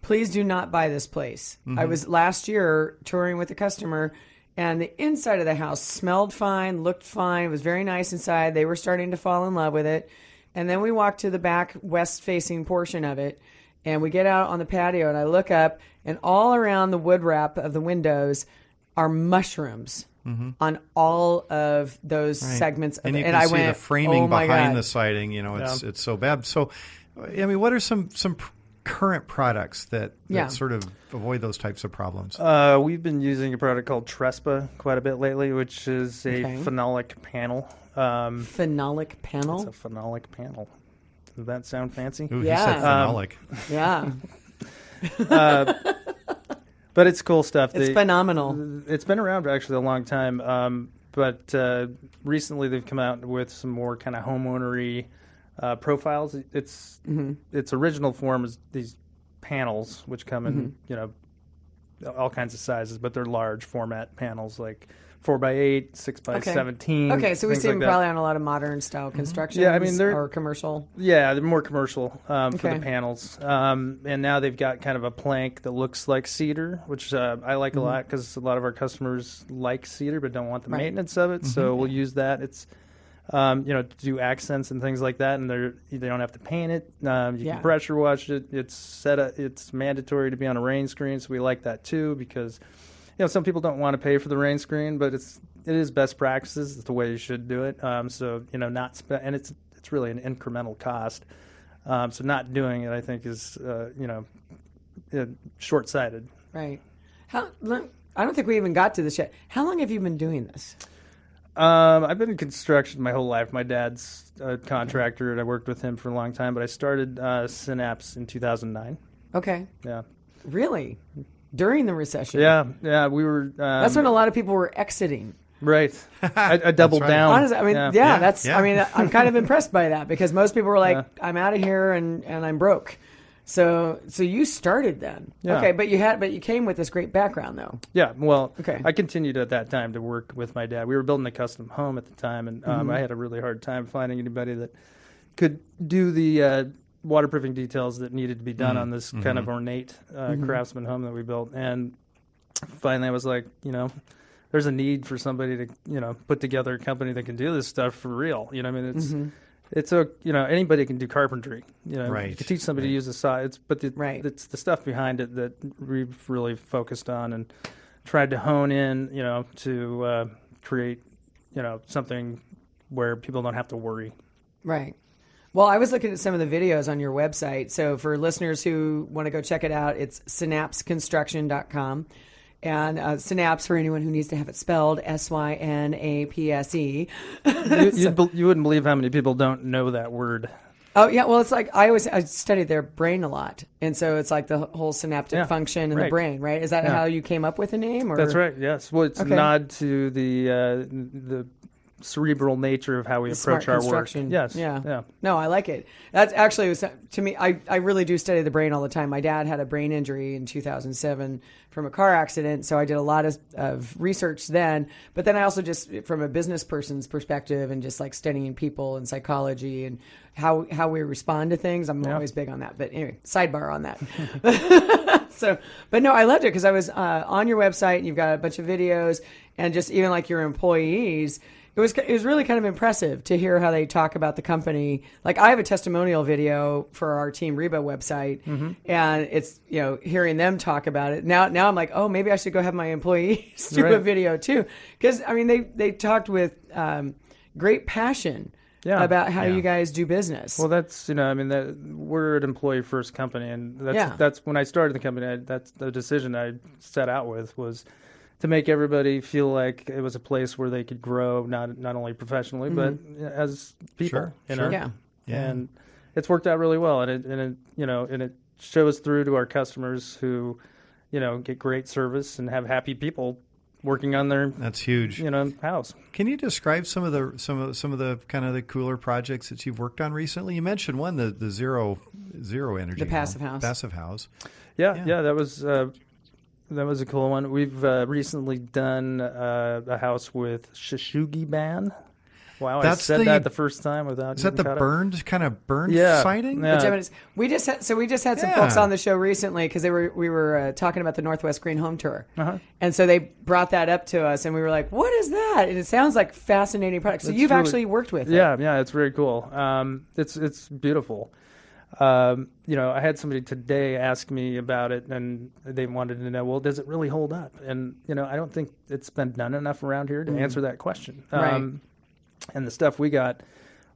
"Please do not buy this place." Mm-hmm. I was last year touring with a customer, and the inside of the house smelled fine, looked fine, was very nice inside. They were starting to fall in love with it, and then we walked to the back west-facing portion of it, and we get out on the patio, and I look up, and all around the wood wrap of the windows are mushrooms. On all of those Mm-hmm. Right. segments, of and it. you and can I see went, the framing oh behind God. the siding. You know, it's it's so bad. So, I mean, what are some some pr- current products that, that Yeah. sort of avoid those types of problems? Uh, we've been using a product called Trespa quite a bit lately, which is a Okay. phenolic panel. Um, phenolic panel. it's a phenolic panel. Does that sound fancy? Ooh, yeah. he said Um, phenolic. Yeah, But it's cool stuff. it's They- phenomenal. It's been around for actually a long time, um, but uh, recently they've come out with some more kind of homeownery uh, profiles. Its Mm-hmm. its original form is these panels, which come in Mm-hmm. you know all kinds of sizes, but they're large format panels, like four by eight, six by Okay. seventeen. Okay, so we see them probably on a lot of modern style construction. Yeah, I mean, they're- or commercial. Yeah, they're more commercial um, for Okay. the panels, um, and now they've got kind of a plank that looks like cedar, which uh, I like a lot because a lot of our customers like cedar but don't want the Mm-hmm. Right. maintenance of it. So we'll use that. It's um, you know to do accents and things like that, and they're they don't have to paint it. Um, you Yeah. can pressure wash it. It's set. A, it's mandatory to be on a rain screen, so we like that too because you know some people don't want to pay for the rain screen, but it's it is best practices. It's the way you should do it. Um, so you know not spe- and it's it's really an incremental cost. Um, so not doing it, I think, is uh, you know uh, short sighted. Right. How? I don't think we even got to this yet. How long have you been doing this? Um, I've been in construction my whole life. My dad's a contractor, and I worked with him for a long time. But I started uh, Synapse in 2009. Okay. Yeah, Really? During the recession. yeah, yeah. We were. Um, That's when a lot of people were exiting. right. I, I doubled right. down. Honestly, I mean, yeah, Yeah, that's. yeah. I mean, I'm kind of impressed by that because most people were like, Yeah. "I'm out of here and and I'm broke." So, so you started then. Yeah. Okay, but you had, but you came with this great background though. Yeah, well, Okay. I continued at that time to work with my dad. We were building a custom home at the time, and um, Mm-hmm. I had a really hard time finding anybody that could do the uh, waterproofing details that needed to be done on this kind of Mm-hmm. ornate uh, craftsman home that we built. And finally, I was like, you know, there's a need for somebody to, you know, put together a company that can do this stuff for real. You know, I mean, it's Mm-hmm. it's a you know anybody can do carpentry. You know, right. you can teach somebody to use the saw. It's but the, Right. it's the stuff behind it that we've really focused on and tried to hone in. You know, to uh, create you know something where people don't have to worry. Right. Well, I was looking at some of the videos on your website. So for listeners who want to go check it out, it's synapseconstruction.com. And uh, synapse, for anyone who needs to have it spelled, S Y N A P S E. you, you'd bel- you wouldn't believe how many people don't know that word. Oh yeah, well it's like I always I studied their brain a lot, and so it's like the whole synaptic Yeah, function in right. the brain, right? Is that Yeah. how you came up with the name? Or? That's right. Yes. Well, it's Okay. a nod to the uh, the cerebral nature of how we Smart approach our work. Yes. Yeah. Yeah. No, I like it. That's actually was, to me. I I really do study the brain all the time. My dad had a brain injury in 2007 from a car accident, so I did a lot of, of research then. But then I also just from a business person's perspective and just like studying people and psychology and how how we respond to things. I'm Yeah. always big on that. But anyway, sidebar on that. so, but no, I loved it because I was uh, on your website and you've got a bunch of videos and just even like your employees. It was it was really kind of impressive to hear how they talk about the company. Like I have a testimonial video for our Team Reba website, and it's you know hearing them talk about it. Now now I'm like, oh, maybe I should go have my employees do a video too, because I mean they they talked with um, great passion Yeah. about how Yeah. you guys do business. Well, that's you know, I mean, that we're an employee first company, and that's Yeah. that's when I started the company. I, that's the decision I set out with was to make everybody feel like it was a place where they could grow, not not only professionally but as people. Sure, you sure. know? yeah. Yeah. and it's worked out really well, and it and it you know, and it shows through to our customers who, you know, get great service and have happy people working on their That's huge. you know house. Can you describe some of the some of some of the kind of the cooler projects that you've worked on recently? You mentioned one, the the zero zero energy, The passive home. house. passive house. Yeah, Yeah. yeah, that was uh, that was a cool one. We've uh, recently done uh, a house with Shou Sugi Ban. Wow, That's I said the- that the first time without. Is that the getting caught up. burned kind of burned Yeah. siding? Yeah. The Gemini's- We just had, so we just had some Yeah. folks on the show recently because they were we were uh, talking about the Northwest Green Home Tour, Uh-huh. and so they brought that up to us, and we were like, "What is that?" And it sounds like fascinating product. So It's you've really- actually worked with it. Yeah, yeah, it's very cool. Um, it's it's beautiful. Um, you know, I had somebody today ask me about it, and they wanted to know, well, does it really hold up? And you know, I don't think it's been done enough around here to answer that question. Mm. Right. Um, and the stuff we got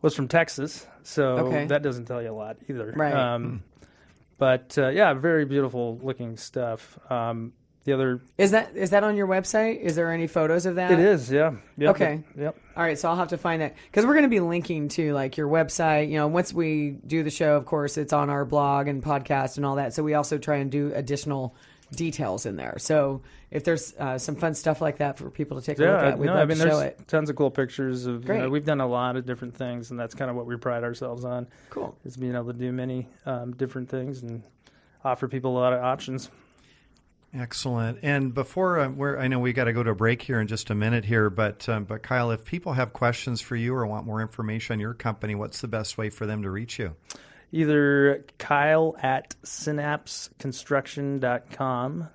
was from Texas, so Okay. that doesn't tell you a lot either. Right. Um, But uh, yeah, very beautiful looking stuff. Um, the other, Is that is that on your website? Is there any photos of that? it is, yeah. Yep, Okay. Yep. All right, so I'll have to find that because we're going to be linking to like your website. You know, once we do the show, of course, it's on our blog and podcast and all that. So we also try and do additional details in there. So if there's uh, some fun stuff like that for people to take a look Yeah, at, we'd no, love I mean, to show there's it. tons of cool pictures of. You know, Great. we've done a lot of different things, and that's kind of what we pride ourselves on. Cool. is being able to do many um, different things and offer people a lot of options. Excellent. And before uh, we're, I know we got to go to a break here in just a minute here, but um, but Kyle, if people have questions for you or want more information on your company, what's the best way for them to reach you? Either Kyle at synapseconstruction.com,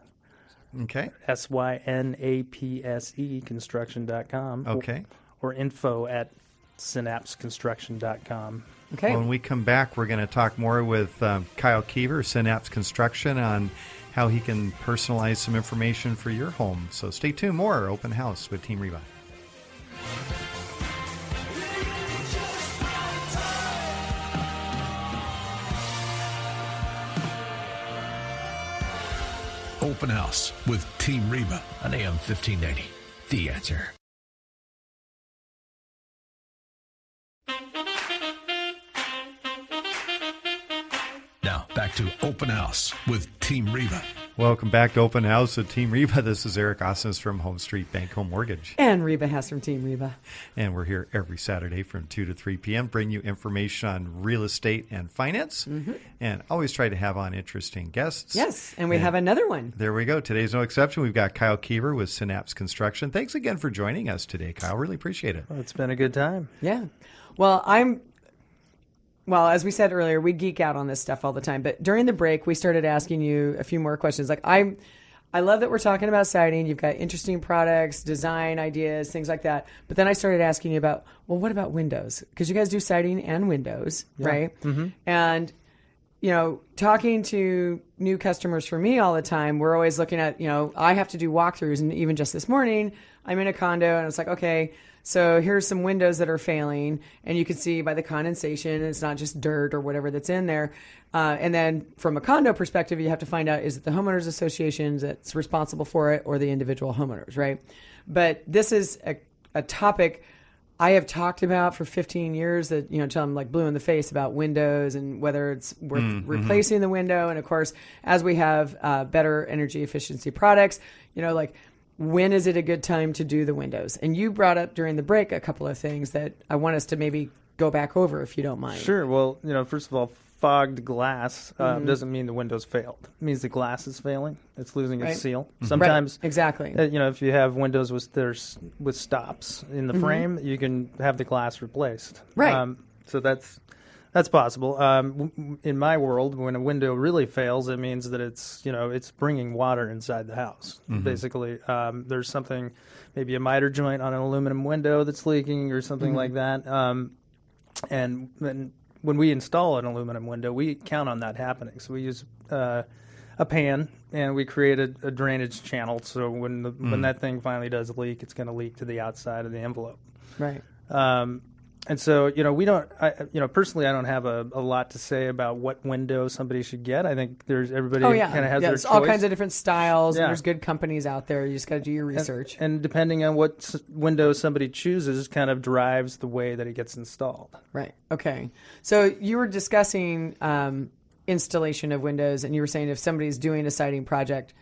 Okay. S Y N A P S E construction.com, Okay. or, or info at synapseconstruction.com. Okay. When we come back, we're going to talk more with um, Kyle Keever, Synapse Construction, on how he can personalize some information for your home. So stay tuned. More Open House with Team Reba. Open House with Team Reba on AM 1580. The answer. Back to Open House with Team Reba. Welcome back to Open House with Team Reba. This is Eric Osnes from HomeStreet Bank Home Mortgage. and Reba Hess from Team Reba. And we're here every Saturday from 2 to 3 p.m. Bring you information on real estate and finance. Mm-hmm. And always try to have on interesting guests. Yes, and we have another one. There we go. Today's no exception. We've got Kyle Keever with Synapse Construction. Thanks again for joining us today, Kyle. Really appreciate it. Well, it's been a good time. Yeah. Well, I'm well, as we said earlier, we geek out on this stuff all the time. But during the break, we started asking you a few more questions. Like I'm, I love that we're talking about siding. You've got interesting products, design ideas, things like that. But then I started asking you about, well, what about windows? Because you guys do siding and windows, right? Mm-hmm. And you know, talking to new customers for me all the time, we're always looking at, you know, I have to do walkthroughs. And even just this morning, I'm in a condo and it's like, okay, so here's some windows that are failing. And you can see by the condensation, it's not just dirt or whatever that's in there. Uh, and then from a condo perspective, you have to find out is it the homeowners association that's responsible for it or the individual homeowners, right? But this is a, a topic I have talked about for 15 years that, you know, until I'm like blue in the face about windows and whether it's worth Mm-hmm. replacing the window. And of course, as we have uh, better energy efficiency products, you know, like when is it a good time to do the windows? And you brought up during the break a couple of things that I want us to maybe go back over if you don't mind. Sure. Well, you know, first of all, fogged glass uh, Mm-hmm. doesn't mean the windows failed. It means the glass is failing. It's losing Right. its seal. Right, Sometimes, exactly. uh, you know, if you have windows with there's with stops in the frame, you can have the glass replaced. Mm-hmm. Right. Um, so that's that's possible. Um, w- w- in my world, when a window really fails, it means that it's you know it's bringing water inside the house. Basically, um, there's something, maybe a miter joint on an aluminum window that's leaking or something like that. Um, and when, when we install an aluminum window, we count on that happening. So we use uh, a pan and we create a, a drainage channel. So when the, when that thing finally does leak, it's going to leak to the outside of the envelope. Right. Um, and so, you know, we don't, I, you know, personally, I don't have a, a lot to say about what window somebody should get. I think there's everybody Oh, yeah. kind of has yeah, their there's all kinds of different styles. Yeah. And there's good companies out there. You just got to do your research. And depending on what s- window somebody chooses, kind of drives the way that it gets installed. Right. Okay. So you were discussing um, installation of windows, and you were saying if somebody's doing a siding project,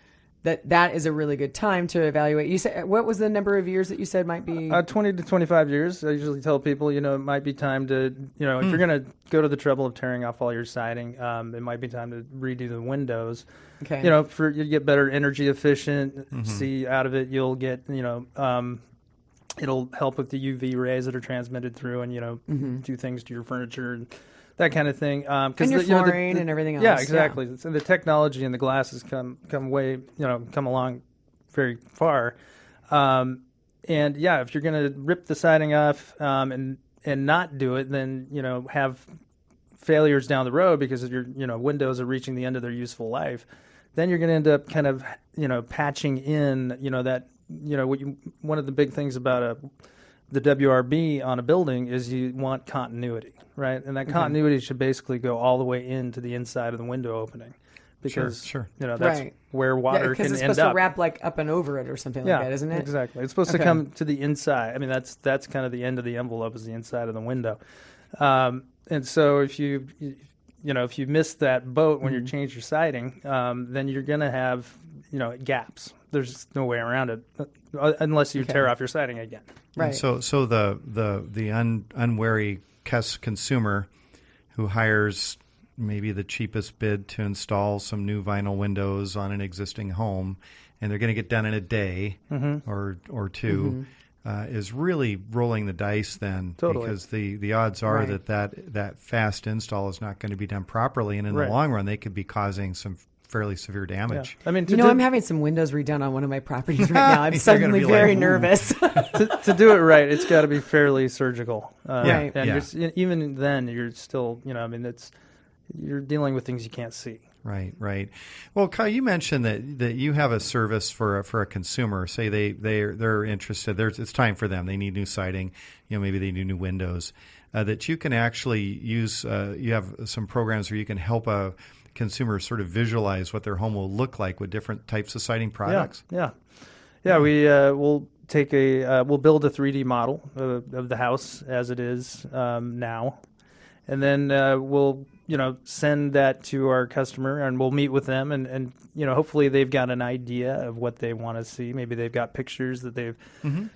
that that is a really good time to evaluate. You said what was the number of years that you said might be? Uh, 20 to 25 years. I usually tell people, you know, it might be time to, you know, if Hmm. you're going to go to the trouble of tearing off all your siding, um, it might be time to redo the windows. okay. You know, for you get better energy efficient. Mm-hmm. See out of it, you'll get, you know, um, it'll help with the UV rays that are transmitted through, and you know, do things to your furniture and that kind of thing. Um, 'cause. And your the, you know, the- flooring the- and everything else, Yeah, yeah. exactly. So the technology and the glass has come come way, you know, come along very far. Um, and yeah, if you're going to rip the siding off um, and and not do it, then you know have failures down the road because your you know windows are reaching the end of their useful life. Then you're going to end up kind of you know patching in you know that you know what you one of the big things about a the WRB on a building is you want continuity, right? And that continuity should basically go all the way into the inside of the window opening because sure. you know that's Right. where water because can it's end supposed up to wrap like up and over it or something yeah, like that, isn't it? Exactly. It's supposed Okay. to come to the inside. I mean, that's that's kind of the end of the envelope is the inside of the window. Um, and so if you you know if you miss that boat when you Mm-hmm. change your siding, um, then you're going to have you know gaps. There's no way around it uh, unless you tear off your siding again. And So, so the the the un, unwary consumer who hires maybe the cheapest bid to install some new vinyl windows on an existing home, and they're going to get done in a day Mm-hmm. or or 2 uh, is really rolling the dice then Totally. because the, the odds are Right. that, that that fast install is not going to be done properly, and in Right. the long run, they could be causing some fairly severe Yeah. damage. I mean, to You know, do, I'm having some windows redone on one of my properties right now. I'm You're suddenly be like, very nervous. to, to do it right, it's got to be fairly surgical. Uh, Yeah, Right. And yeah. you're even then, you're still, you know, I mean, it's you're dealing with things you can't see. Right, right. Well, Kyle, you mentioned that, that you have a service for a, for a consumer. Say they they they're interested. There's it's time for them. They need new siding. You know, maybe they need new windows. Uh, that you can actually use. Uh, you have some programs where you can help a consumer sort of visualize what their home will look like with different types of siding products. Yeah, yeah, yeah. We uh, will take a uh, we'll build a 3D model of, of the house as it is um, now, and then uh, we'll you know send that to our customer, and we'll meet with them, and and you know hopefully they've got an idea of what they want to see. Maybe they've got pictures that they've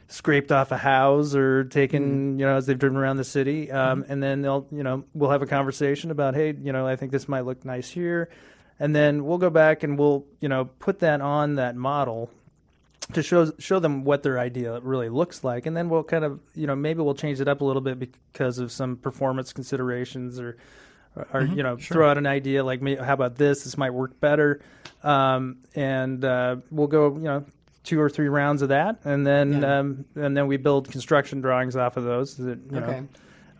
scraped off a house or taken you know as they've driven around the city, um, and then they'll you know we'll have a conversation about hey you know I think this might look nice here. And then we'll go back and we'll, you know, put that on that model to show show them what their idea really looks like, and then we'll kind of you know maybe we'll change it up a little bit because of some performance considerations or or Mm-hmm. you know throw out an idea like "May- how about this this might work better um, and uh, we'll go you know two or three rounds of that and then Yeah. um, and then we build construction drawings off of those that you Okay. know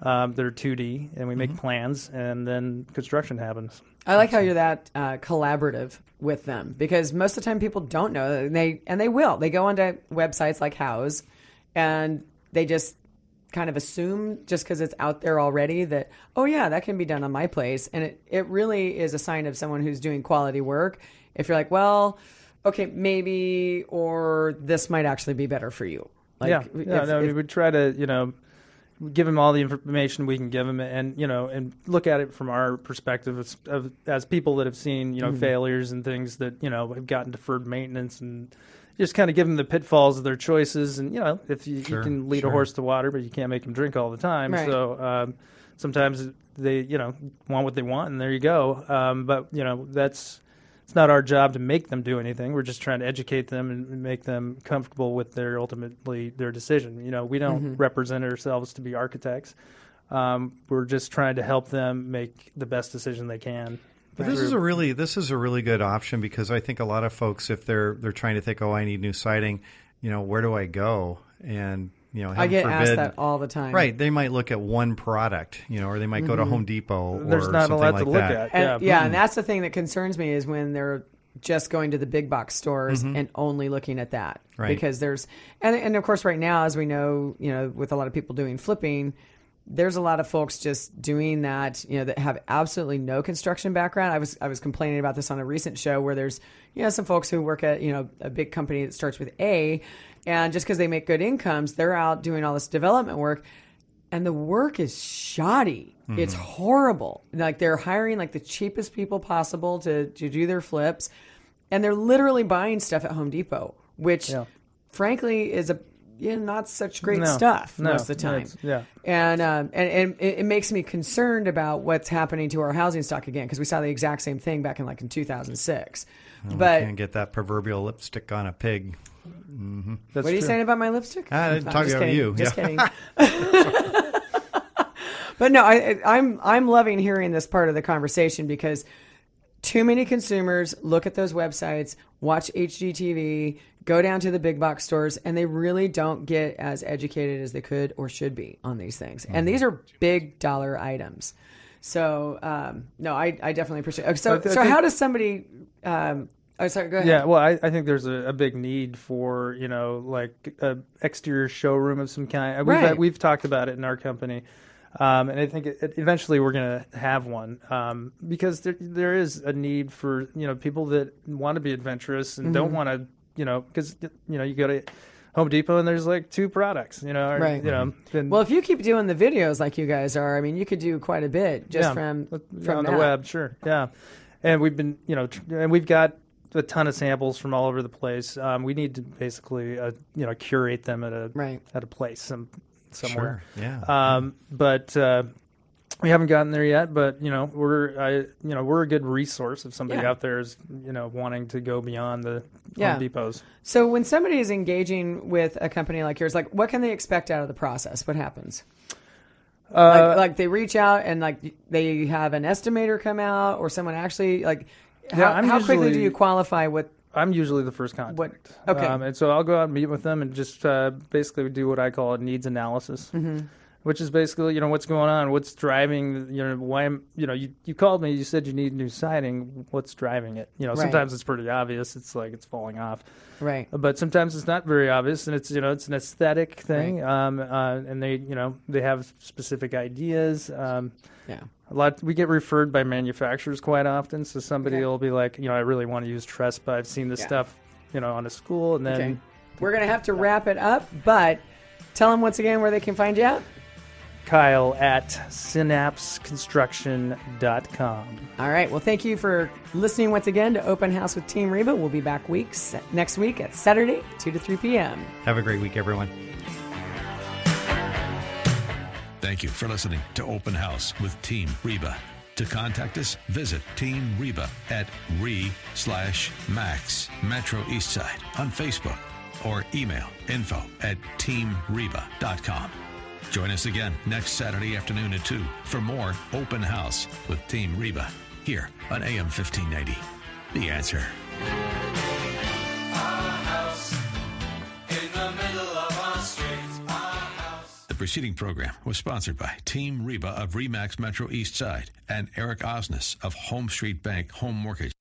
um, they're 2D and we make Mm-hmm. plans and then construction happens I like how you're that uh, collaborative with them because most of the time people don't know and they and they will. They go onto websites like Houzz and they just kind of assume just because it's out there already that oh yeah that can be done on my place. And it, it really is a sign of someone who's doing quality work. If you're like well okay maybe or this might actually be better for you. Like yeah, yeah if- no, we would try to you know give them all the information we can give them and you know and look at it from our perspective as, of, as people that have seen you Mm-hmm. know failures and things that you know have gotten deferred maintenance and just kind of give them the pitfalls of their choices and you know if you, Sure, you can lead sure. a horse to water but you can't make them drink all the time Right. so um, sometimes they you know want what they want and there you go um, but you know that's it's not our job to make them do anything. We're just trying to educate them and make them comfortable with their ultimately their decision. You know, we don't Mm-hmm. represent ourselves to be architects. Um, we're just trying to help them make the best decision they can. But this is a really this is a really good option because I think a lot of folks, if they're they're trying to think, oh, I need new siding, you know, where do I go? And you know, I heaven get asked that all the time Right, they might look at one product, you know, or they might go to Home Depot. Mm-hmm. There's or not a lot like to look that. at. And, yeah, yeah, and that's the thing that concerns me is when they're just going to the big box stores and only looking at that. Mm-hmm. Right. Because there's and and of course right now as we know, you know, with a lot of people doing flipping, there's a lot of folks just doing that, you know, that have absolutely no construction background. I was I was complaining about this on a recent show where there's you know some folks who work at, you know, a big company that starts with A and just because they make good incomes, they're out doing all this development work and the work is shoddy. It's horrible. Like they're hiring like the cheapest people possible to to do their flips, and they're literally buying stuff at Home Depot, which, Yeah. frankly, is a yeah, not such great No. stuff No. most of the time. Yeah. and um, and, and it, it makes me concerned about what's happening to our housing stock again because we saw the exact same thing back in like in 2006. but Can't get that proverbial lipstick on a pig. That's what are you true. saying about my lipstick? Ah, I I'm didn't talk just about kidding. you. Just Yeah. kidding. but no, I, I'm I'm loving hearing this part of the conversation because too many consumers look at those websites, watch HGTV, go down to the big box stores, and they really don't get as educated as they could or should be on these things. And these are big dollar items. So um, no, I, I definitely appreciate. It. So so how does somebody? Um, oh, sorry. Go ahead. Yeah, well, I, I think there's a, a big need for you know like a exterior showroom of some kind. We've Right. we've talked about it in our company, um, and I think it, it- eventually we're going to have one um, because there there is a need for you know people that want to be adventurous and don't Mm-hmm. want to you know because you know you go to Home Depot and there's like two products you know or, Right. you know then- Well, if you keep doing the videos like you guys are, I mean, you could do quite a bit just Yeah, from from on that. the web, sure, yeah. And we've been, you know, tr- and we've got a ton of samples from all over the place. Um, we need to basically, uh, you know, curate them at a Right. at a place some somewhere. Sure. Yeah. Um, but uh, we haven't gotten there yet. But you know, we're I, you know, we're a good resource if somebody Yeah. out there is, you know, wanting to go beyond the Yeah. Home Depots. So when somebody is engaging with a company like yours, like what can they expect out of the process? What happens? Uh, like, like they reach out and like they have an estimator come out, or someone actually like. How, Yeah, I'm how quickly do you qualify what? I'm usually the first contact. What- okay. Um, and so I'll go out and meet with them and just uh, basically do what I call a needs analysis, Mm-hmm. Which is basically you know what's going on, what's driving, you know why I'm, you know you, you called me, you said you need new siding, what's driving it? You know Right. sometimes it's pretty obvious, it's like it's falling off, Right. but sometimes it's not very obvious, and it's you know it's an aesthetic thing, um, uh, and they you know they have specific ideas. Um, Yeah. a lot we get referred by manufacturers quite often. So somebody Okay. will be like, you know, I really want to use Trespa. I've seen this Yeah. stuff, you know, on a school, and then Okay. We're gonna have to wrap it up, but tell them once again where they can find you at. Kyle at synapseconstruction.com. All right. Well, thank you for listening once again to Open House with Team Reba. We'll be back weeks next week at Saturday, two to three p.m. Have a great week, everyone. Thank you for listening to Open House with Team Reba. To contact us, visit Team Reba at re slash Max Metro Eastside on Facebook or email info at teamreba.com. Join us again next Saturday afternoon at 2 for more Open House with Team Reba here on AM 1590. The answer. The preceding program was sponsored by Team Reba of Remax Metro East Side and Eric Osnes of HomeStreet Bank Home Mortgage.